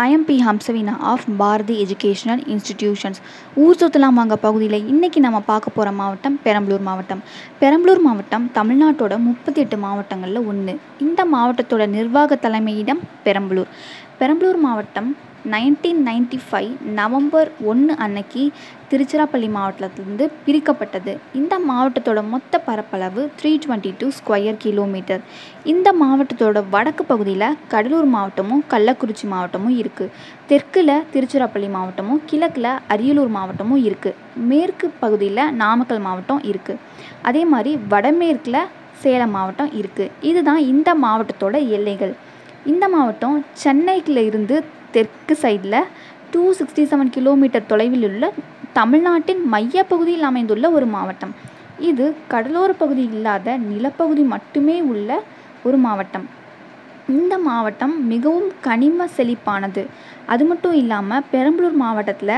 I am P Hamsavina of Bharathi educational institutions ஊர் சுத்தலாம் வாங்க பகுதியில் இன்றைக்கி நம்ம பார்க்க போகிற மாவட்டம் பெரம்பலூர் மாவட்டம் பெரம்பலூர் மாவட்டம் தமிழ்நாட்டோட முப்பத்தி எட்டு மாவட்டங்களில் ஒன்று இந்த மாவட்டத்தோட நிர்வாக தலைமையிடம் பெரம்பலூர் பெரம்பலூர் மாவட்டம் நைன்டீன் நைன்டி ஃபைவ் நவம்பர் ஒன்று அன்னைக்கு திருச்சிராப்பள்ளி மாவட்டத்திலிருந்து பிரிக்கப்பட்டது. இந்த மாவட்டத்தோட மொத்த பரப்பளவு three twenty two square kilometre இந்த மாவட்டத்தோட வடக்கு பகுதியில் கடலூர் மாவட்டமும் கள்ளக்குறிச்சி மாவட்டமும் இருக்குது தெற்கில் திருச்சிராப்பள்ளி மாவட்டமும் கிழக்கில் அரியலூர் மாவட்டமும் இருக்குது மேற்கு பகுதியில் நாமக்கல் மாவட்டம் இருக்குது அதே மாதிரி வடமேற்கில் சேலம் மாவட்டம் இருக்குது இதுதான் இந்த மாவட்டத்தோட எல்லைகள். இந்த மாவட்டம் சென்னைக்குள்ள இருந்து தெற்கு சைடில் டூ சிக்ஸ்டி செவன் கிலோமீட்டர் தொலைவில் உள்ள தமிழ்நாட்டின் மையப்பகுதியில் அமைந்துள்ள ஒரு மாவட்டம். இது கடலோர பகுதி இல்லாத நிலப்பகுதி மட்டுமே உள்ள ஒரு மாவட்டம். இந்த மாவட்டம் மிகவும் கனிம செழிப்பானது. அது மட்டும் இல்லாமல் பெரம்பலூர் மாவட்டத்தில்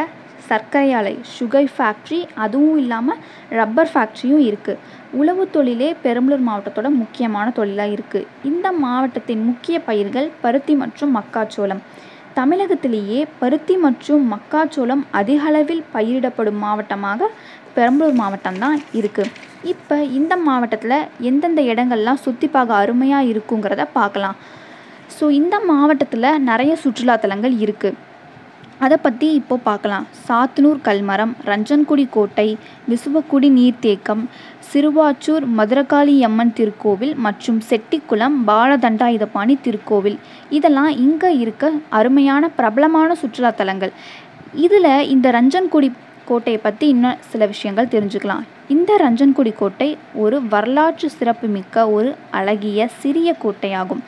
சர்க்கரை ஆலை சுகர் ஃபேக்ட்ரி அதுவும் இல்லாமல் ரப்பர் ஃபேக்ட்ரியும் இருக்குது உழவு தொழிலே பெரம்பலூர் மாவட்டத்தோட முக்கியமான தொழிலாக இருக்குது இந்த மாவட்டத்தின் முக்கிய பயிர்கள் பருத்தி மற்றும் மக்காச்சோளம். தமிழகத்திலேயே பருத்தி மற்றும் மக்காச்சோளம் அதிக அளவில் பயிரிடப்படும் மாவட்டமாக பெரம்பலூர் மாவட்டம் தான் இருக்குது இப்போ இந்த மாவட்டத்தில் எந்தெந்த இடங்கள்லாம் சுற்றி பார்க்க அருமையாக இருக்குங்கிறத பார்க்கலாம் ஸோ இந்த மாவட்டத்தில் நிறைய சுற்றுலாத்தலங்கள் இருக்குது அதை பற்றி இப்போ பார்க்கலாம். சாத்தனூர் கல்மரம் ரஞ்சன்குடி கோட்டை விசுவக்குடி நீர்த்தேக்கம் சிறுவாச்சூர் மதுரகாளி அம்மன் திருக்கோவில் மற்றும் செட்டிக்குளம் பாலதண்டாயுதபாணி திருக்கோவில். இதெல்லாம் இங்கே இருக்க அருமையான பிரபலமான சுற்றுலாத்தலங்கள் இதில் இந்த ரஞ்சன்குடி கோட்டையை பற்றி இன்னும் சில விஷயங்கள் தெரிஞ்சுக்கலாம். இந்த ரஞ்சன்குடி கோட்டை ஒரு வரலாற்று சிறப்புமிக்க ஒரு அழகிய சிறிய கோட்டையாகும்.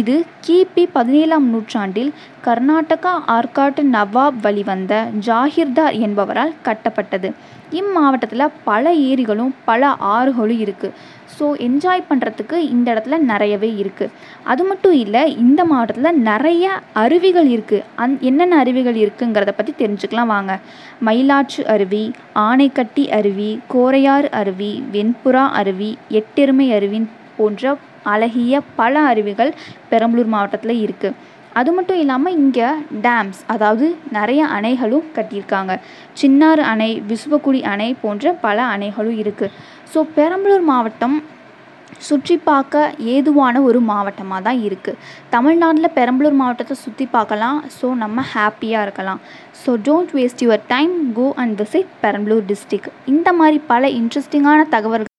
இது கிபி பதினேழாம் நூற்றாண்டில் கர்நாடகா ஆற்காட்டு நவாப் வழிவந்த ஜாகிர்தார் என்பவரால் கட்டப்பட்டது. இம்மாவட்டத்தில் பல ஏரிகளும் பல ஆறுகளும் இருக்குது ஸோ என்ஜாய் பண்ணுறதுக்கு இந்த இடத்துல நிறையவே இருக்குது அது மட்டும் இல்லை இந்த மாவட்டத்தில் நிறைய அருவிகள் இருக்குது அந் என்னென்ன அருவிகள் இருக்குங்கிறத பற்றி தெரிஞ்சுக்கலாம் வாங்க. மயிலாற்று அருவி ஆனைக்கட்டி அருவி கோரை கோரையாறு அருவி வெண்புறா அருவி எட்டெருமை அருவி போன்ற அழகிய பல அருவிகள் பெரம்பலூர் மாவட்டத்தில் இருக்குது அது மட்டும் இல்லாமல் இங்கே டேம்ஸ் அதாவது நிறைய அணைகளும் கட்டியிருக்காங்க. சின்னாறு அணை விசுவக்குடி அணை போன்ற பல அணைகளும் இருக்குது ஸோ பெரம்பலூர் மாவட்டம் சுற்றி பார்க்க ஏதுவான ஒரு மாவட்டமாக தான் இருக்குது தமிழ்நாட்டில் பெரம்பலூர் மாவட்டத்தை சுற்றி பார்க்கலாம். ஸோ நம்ம ஹாப்பியாக இருக்கலாம். So don't waste your time go and visit Perambalur district இந்த மாதிரி பல இன்ட்ரெஸ்டிங்கான தகவல்கள்